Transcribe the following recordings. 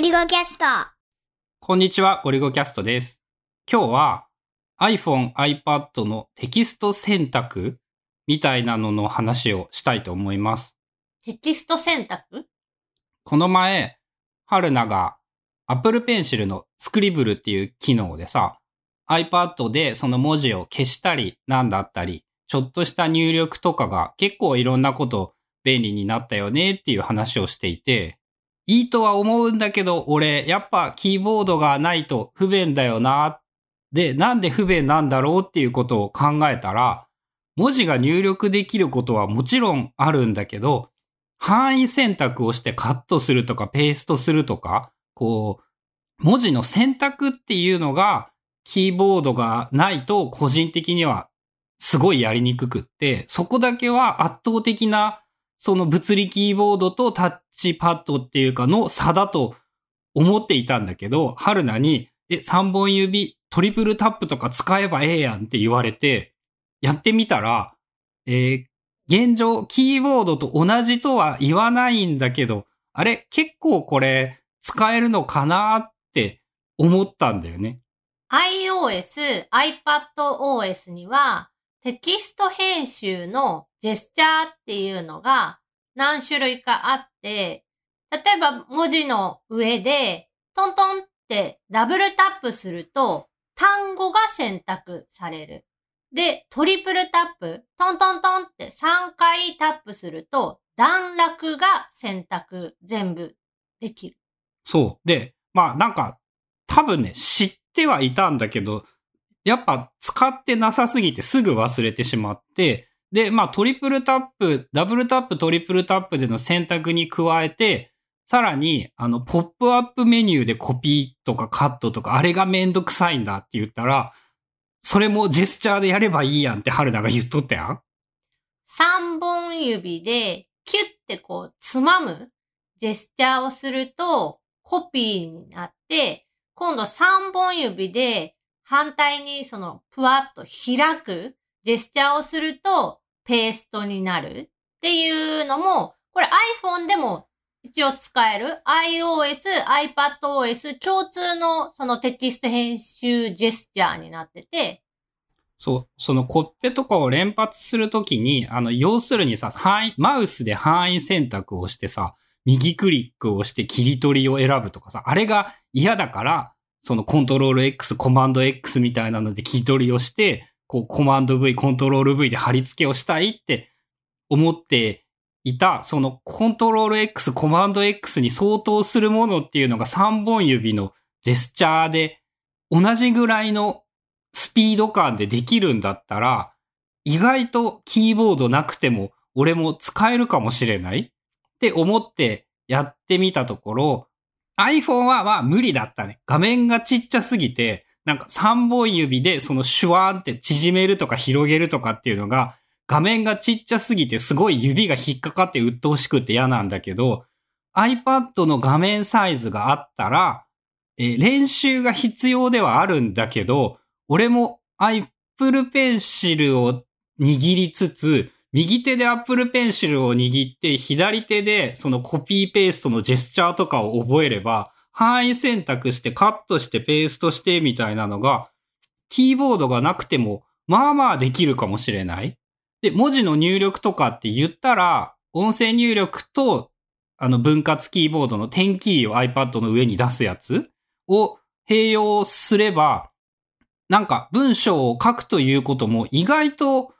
リゴキャスト。こんにちは、ゴリゴキャストです。今日は iPhone、iPad のテキスト選択みたいなのの話をしたいと思います。テキスト選択？この前、春菜が Apple Pencil のスクリブルっていう機能でさ、iPad でその文字を消したりなんだったり、ちょっとした入力とかが結構いろんなこと便利になったよねっていう話をしていて、いいとは思うんだけど、俺、やっぱキーボードがないと不便だよな。で、なんで不便なんだろうっていうことを考えたら、文字が入力できることはもちろんあるんだけど、範囲選択をしてカットするとかペーストするとか、こう、文字の選択っていうのが、キーボードがないと個人的にはすごいやりにくくって、そこだけは圧倒的なその物理キーボードとタッチパッドっていうかの差だと思っていたんだけど、春菜に、え、3本指、トリプルタップとか使えばええやんって言われて、やってみたら、えー現状、キーボードと同じとは言わないんだけど、あれ、結構これ使えるのかなって思ったんだよね。iOS、iPadOS にはテキスト編集のジェスチャーっていうのが何種類かあって、例えば文字の上でトントンってダブルタップすると単語が選択される。で、トリプルタップ、トントントンって3回タップすると段落が選択全部できる。そう。で、まあなんか、多分ね、知ってはいたんだけど、やっぱ使ってなさすぎてすぐ忘れてしまって、で、まあトリプルタップ、ダブルタップ、トリプルタップでの選択に加えて、さらに、あの、ポップアップメニューでコピーとかカットとか、あれがめんどくさいんだって言ったら、それもジェスチャーでやればいいやんって春菜が言っとったやん。3本指でキュッてこうつまむジェスチャーをするとコピーになって、今度3本指で反対にそのぷわっと開くジェスチャーをするとペーストになる。っていうのも、これ iPhone でも一応使える iOS、iPadOS 共通のそのテキスト編集ジェスチャーになってて、そう、そのコッペとかを連発するときに、あの、要するにさ、範囲、マウスで範囲選択をしてさ、右クリックをして切り取りを選ぶとかさ、あれが嫌だから、そのコントロール X、コマンド X みたいなので切り取りをして、こうコマンド V、コントロール V で貼り付けをしたいって思っていた、そのコントロール X、コマンド X に相当するものっていうのが3本指のジェスチャーで同じぐらいのスピード感でできるんだったら、意外とキーボードなくても俺も使えるかもしれないって思ってやってみたところ、iPhone はまあ無理だったね。画面がちっちゃすぎて、なんか3本指でそのシュワーンって縮めるとか広げるとかっていうのが、画面がちっちゃすぎてすごい指が引っかかって鬱陶しくて嫌なんだけど、iPad の画面サイズがあったら、えー練習が必要ではあるんだけど、俺も Apple Pencil を握りつつ、右手で Apple Pencil を握って、左手でそのコピーペーストのジェスチャーとかを覚えれば、範囲選択してカットしてペーストしてみたいなのが、キーボードがなくても、まあまあできるかもしれない。で、文字の入力とかって言ったら、音声入力と、あの分割キーボードの点キーを iPad の上に出すやつを併用すれば、なんか文章を書くということも意外と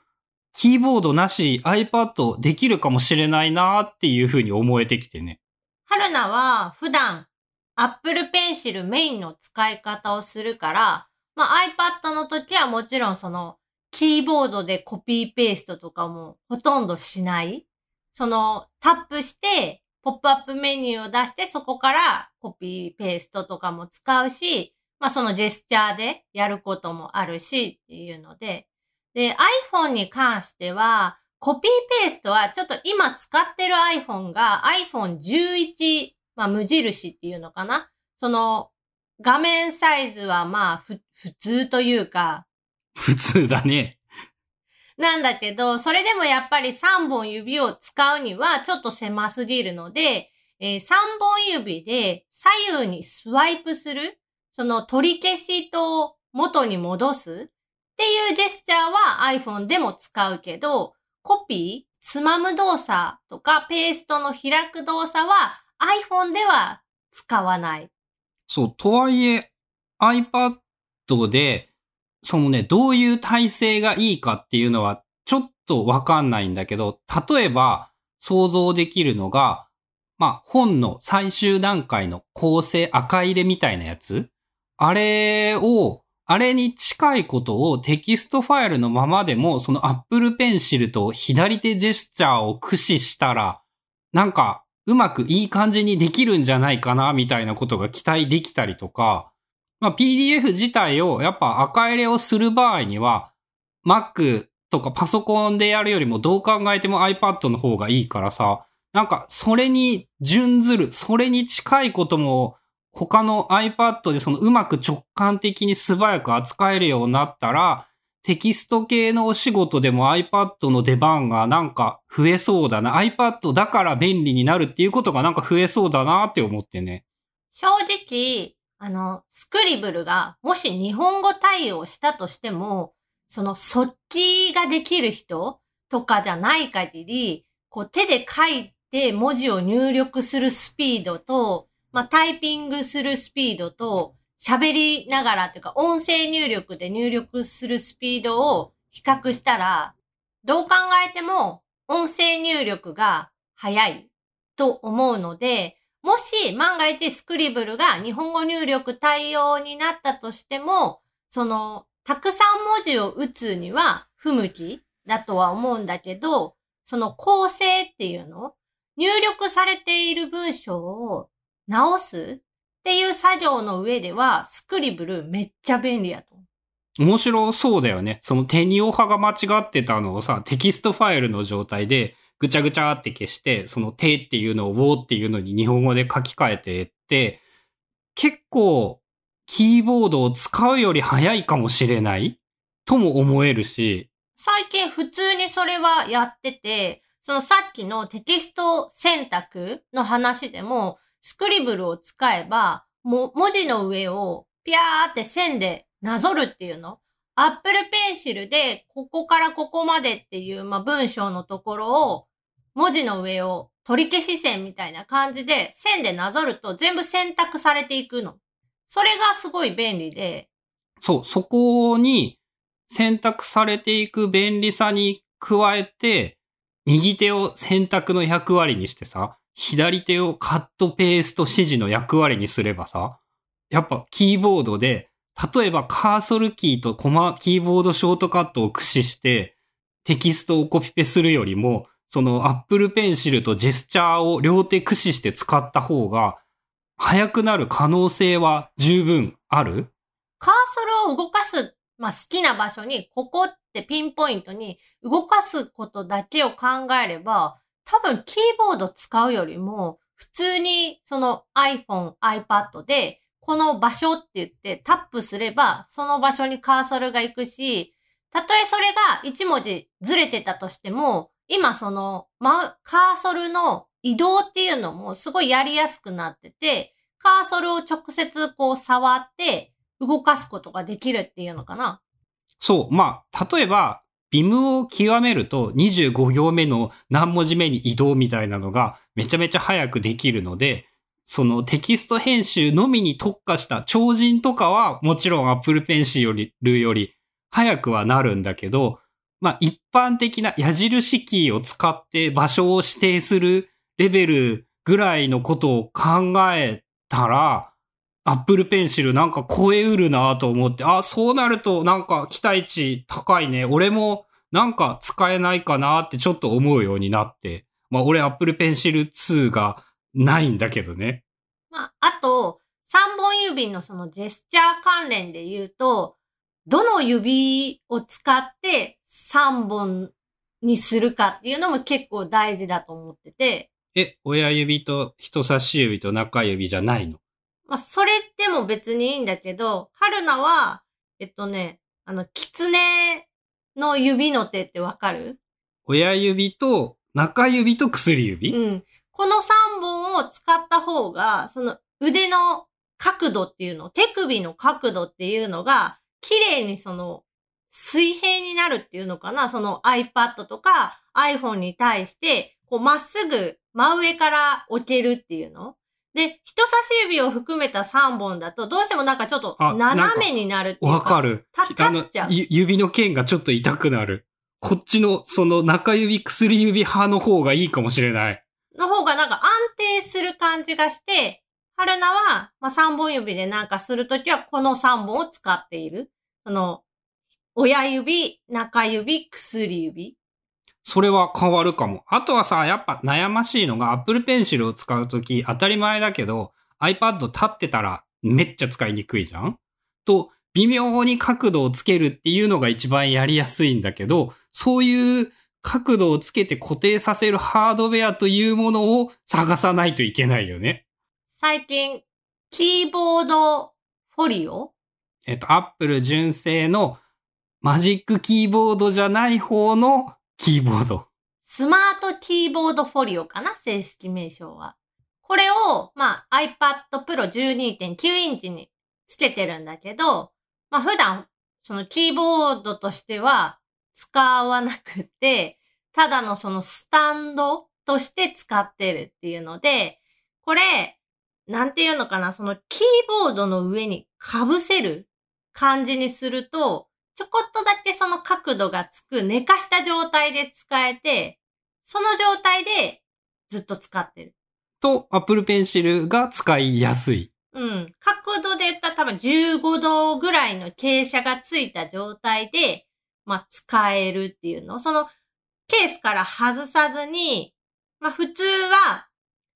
キーボードなし iPad できるかもしれないなっていうふうに思えてきてね。春菜は普段 Apple Pencil メインの使い方をするから、まあ iPad の時はもちろんそのキーボードでコピーペーストとかもほとんどしない。そのタップしてポップアップメニューを出してそこからコピーペーストとかも使うし、まあそのジェスチャーでやることもあるしっていうので、で iPhone に関してはコピーペーストはちょっと今使ってる iPhone が iPhone11、まあ無印っていうのかなその画面サイズはまあふ普通というか、普通だね。なんだけど、それでもやっぱり3本指を使うにはちょっと狭すぎるので、えー、3本指で左右にスワイプする、その取り消しと元に戻すっていうジェスチャーは iPhone でも使うけど、コピー、つまむ動作とかペーストの開く動作は iPhone では使わない。そう、とはいえ iPad で、そのね、どういう体勢がいいかっていうのはちょっとわかんないんだけど、例えば想像できるのが、まあ、本の最終段階の構成赤入れみたいなやつ？あれを、あれに近いことをテキストファイルのままでも、その Apple Pencil と左手ジェスチャーを駆使したら、なんか、うまくいい感じにできるんじゃないかな、みたいなことが期待できたりとか、まあ、PDF 自体をやっぱ赤入れをする場合には、Mac とかパソコンでやるよりもどう考えても iPad の方がいいからさ、なんかそれに準ずる、それに近いことも他の iPad でそのうまく直感的に素早く扱えるようになったら、テキスト系のお仕事でも iPad の出番がなんか増えそうだな。iPad だから便利になるっていうことがなんか増えそうだなって思ってね。正直、あの、スクリブルがもし日本語対応したとしても、その速記ができる人とかじゃない限り、こう手で書いて文字を入力するスピードと、まあ、タイピングするスピードと、喋りながらというか、音声入力で入力するスピードを比較したら、どう考えても音声入力が速いと思うので、もし万が一スクリブルが日本語入力対応になったとしても、そのたくさん文字を打つには不向きだとは思うんだけど、その構成っていうの入力されている文章を直すっていう作業の上では、 Scribble めっちゃ便利やと。面白そうだよね。そのてにをはが間違ってたのをさ、テキストファイルの状態でぐちゃぐちゃって消して、その手っていうのをウォーっていうのに日本語で書き換えてって、結構キーボードを使うより早いかもしれないとも思えるし。最近普通にそれはやってて、そのさっきのテキスト選択の話でも、スクリブルを使えば、も、文字の上をピャーって線でなぞるっていうの？アップルペンシルで、ここからここまでっていう、まあ、文章のところを、文字の上を取り消し線みたいな感じで、線でなぞると全部選択されていくの。それがすごい便利で。そう、そこに選択されていく便利さに加えて、右手を選択の役割にしてさ、左手をカットペースト指示の役割にすればさ、やっぱキーボードで、例えばカーソルキーとコマ、キーボードショートカットを駆使してテキストをコピペするよりも、そのアップルペンシルとジェスチャーを両手駆使して使った方が速くなる可能性は十分ある？カーソルを動かす、まあ、好きな場所に、ここってピンポイントに動かすことだけを考えれば、多分キーボード使うよりも、普通にその iPhone、iPad で、この場所って言ってタップすれば、その場所にカーソルが行くし、たとえそれが1文字ずれてたとしても、今その、ま、カーソルの移動っていうのもすごいやりやすくなってて、カーソルを直接こう触って動かすことができるっていうのかな。そう。まあ、例えば、ビムを極めると25行目の何文字目に移動みたいなのがめちゃめちゃ早くできるので、そのテキスト編集のみに特化した超人とかはもちろん Apple Pencil よりより早くはなるんだけど、まあ一般的な矢印キーを使って場所を指定するレベルぐらいのことを考えたら、アップルペンシルなんか超えうるなと思って、あ、そうなるとなんか期待値高いね。俺もなんか使えないかなってちょっと思うようになって。まあ俺アップルペンシル2がないんだけどね。まあ、あと、3本指のそのジェスチャー関連で言うと、どの指を使って3本にするかっていうのも結構大事だと思ってて。え、親指と人差し指と中指じゃないの？まあ、それでも別にいいんだけど、春菜は、えっとね、あの、狐の指の手ってわかる？親指と中指と薬指？うん。ここの3本を使った方が、その腕の角度っていうの、手首の角度っていうのが、綺麗にその水平になるっていうのかな？その iPad とか iPhone に対して、こうまっすぐ真上から置けるっていうの？で、人差し指を含めた3本だと、どうしてもなんかちょっと斜めになるっていうか。わかる。た立っちゃう。指の剣がちょっと痛くなる。こっちの、その中指、薬指派の方がいいかもしれない。の方がなんか安定する感じがして、春菜は、まあ、3本指でなんかするときはこの3本を使っている。その、親指、中指、薬指。それは変わるかも。あとはさ、やっぱ悩ましいのが Apple Pencil を使うとき当たり前だけど iPad 立ってたらめっちゃ使いにくいじゃん？と、微妙に角度をつけるっていうのが一番やりやすいんだけど、そういう角度をつけて固定させるハードウェアというものを探さないといけないよね。最近、キーボードフォリオ？えっと、Apple 純正のマジックキーボードじゃない方のキーボード。スマートキーボードフォリオかな？正式名称は。これを、まあ、iPad Pro 12.9インチにつけてるんだけど、まあ、普段、そのキーボードとしては使わなくて、ただのそのスタンドとして使ってるっていうので、これ、なんていうのかな、そのキーボードの上に被せる感じにすると、ちょこっとだけその角度がつく寝かした状態で使えて、その状態でずっと使ってる。と、Apple Pencil が使いやすい。うん。角度で言ったら多分15度ぐらいの傾斜がついた状態で、まあ、使えるっていうの。その、ケースから外さずに、まあ、普通は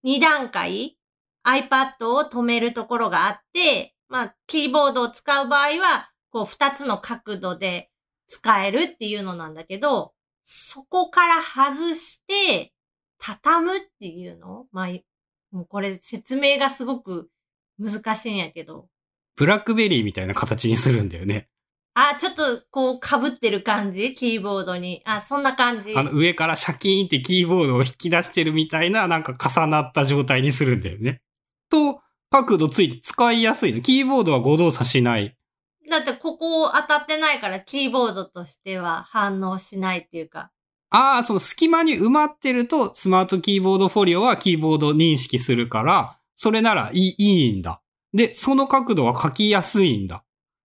2段階 iPad を止めるところがあって、まあ、キーボードを使う場合は、こう、二つの角度で使えるっていうのなんだけど、そこから外して、畳むっていうの？まあ、もうこれ説明がすごく難しいんやけど。ブラックベリーみたいな形にするんだよね。あ、ちょっとこう被ってる感じ？キーボードに。あ、そんな感じ。あの上からシャキーンってキーボードを引き出してるみたいななんか重なった状態にするんだよね。と、角度ついて使いやすいの。キーボードは誤動作しない。だってここ当たってないからキーボードとしては反応しないっていうか。ああ、その隙間に埋まってるとスマートキーボードフォリオはキーボード認識するから、それならいいいいんだ。で、その角度は書きやすいんだ。っ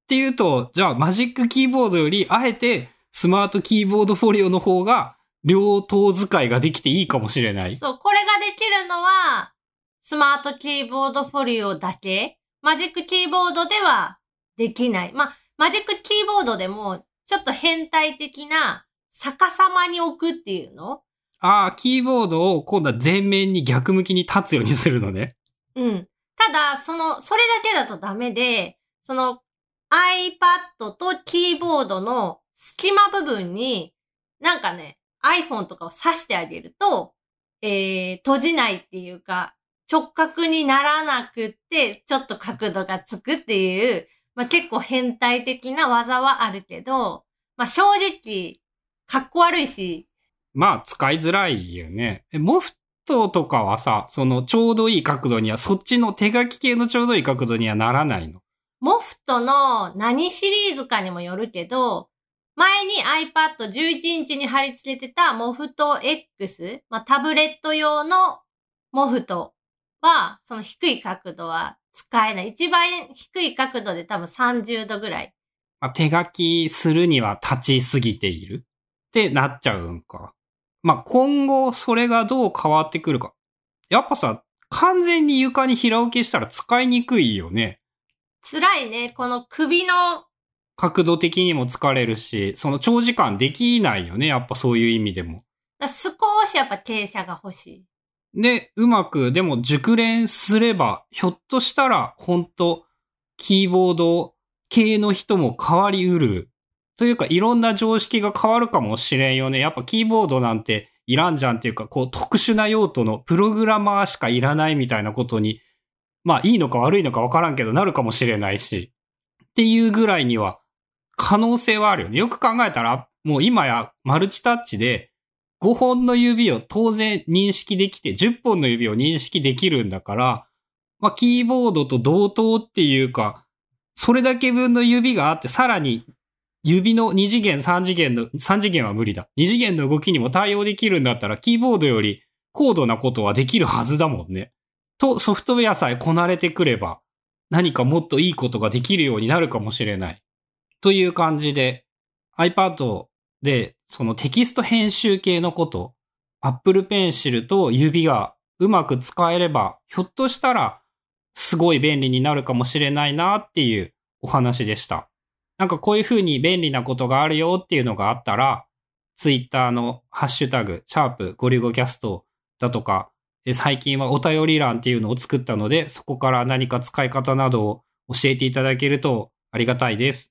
ていうと、じゃあマジックキーボードよりあえてスマートキーボードフォリオの方が両頭使いができていいかもしれない。そう、これができるのはスマートキーボードフォリオだけ？マジックキーボードではできない。まあ、マジックキーボードでも、ちょっと変態的な逆さまに置くっていうの？ああ、キーボードを今度は前面に逆向きに立つようにするのね。うん。ただ、その、それだけだとダメで、その iPad とキーボードの隙間部分に、なんかね、iPhone とかを挿してあげると、えー、閉じないっていうか、直角にならなくって、ちょっと角度がつくっていう、まあ、結構変態的な技はあるけど、まあ、正直、かっこ悪いし。まあ、使いづらいよね。モフトとかはさ、そのちょうどいい角度には、そっちの手書き系のちょうどいい角度にはならないの？モフトの何シリーズかにもよるけど、前に iPad 11インチに貼り付けてたモフト X、まあ、タブレット用のモフトは、その低い角度は使えない。一番低い角度で多分30度ぐらい。まあ、手書きするには立ちすぎているってなっちゃうんか。まあ、今後それがどう変わってくるか。やっぱさ、完全に床に平置きしたら使いにくいよね。辛いね。この首の角度的にも疲れるし、その長時間できないよね。やっぱそういう意味でも。少しやっぱ傾斜が欲しい。で、うまく、でも熟練すれば、ひょっとしたら、本当キーボード系の人も変わりうる。というか、いろんな常識が変わるかもしれんよね。やっぱキーボードなんていらんじゃんっていうか、こう、特殊な用途のプログラマーしかいらないみたいなことに、まあ、いいのか悪いのかわからんけど、なるかもしれないし。っていうぐらいには、可能性はあるよね。よく考えたら、もう今やマルチタッチで、5本の指を当然認識できて、10本の指を認識できるんだから、まあ、キーボードと同等っていうか、それだけ分の指があって、さらに指の2次元、3次元の、3次元は無理だ。2次元の動きにも対応できるんだったら、キーボードより高度なことはできるはずだもんね。と、ソフトウェアさえこなれてくれば、何かもっといいことができるようになるかもしれない。という感じで、iPad で、そのテキスト編集系のこと、Apple Pencil と指がうまく使えれば、ひょっとしたら、すごい便利になるかもしれないなっていうお話でした。なんかこういう風に便利なことがあるよっていうのがあったら、Twitter のハッシュタグ、シャープゴリゴキャストだとか、最近はお便り欄っていうのを作ったので、そこから何か使い方などを教えていただけるとありがたいです。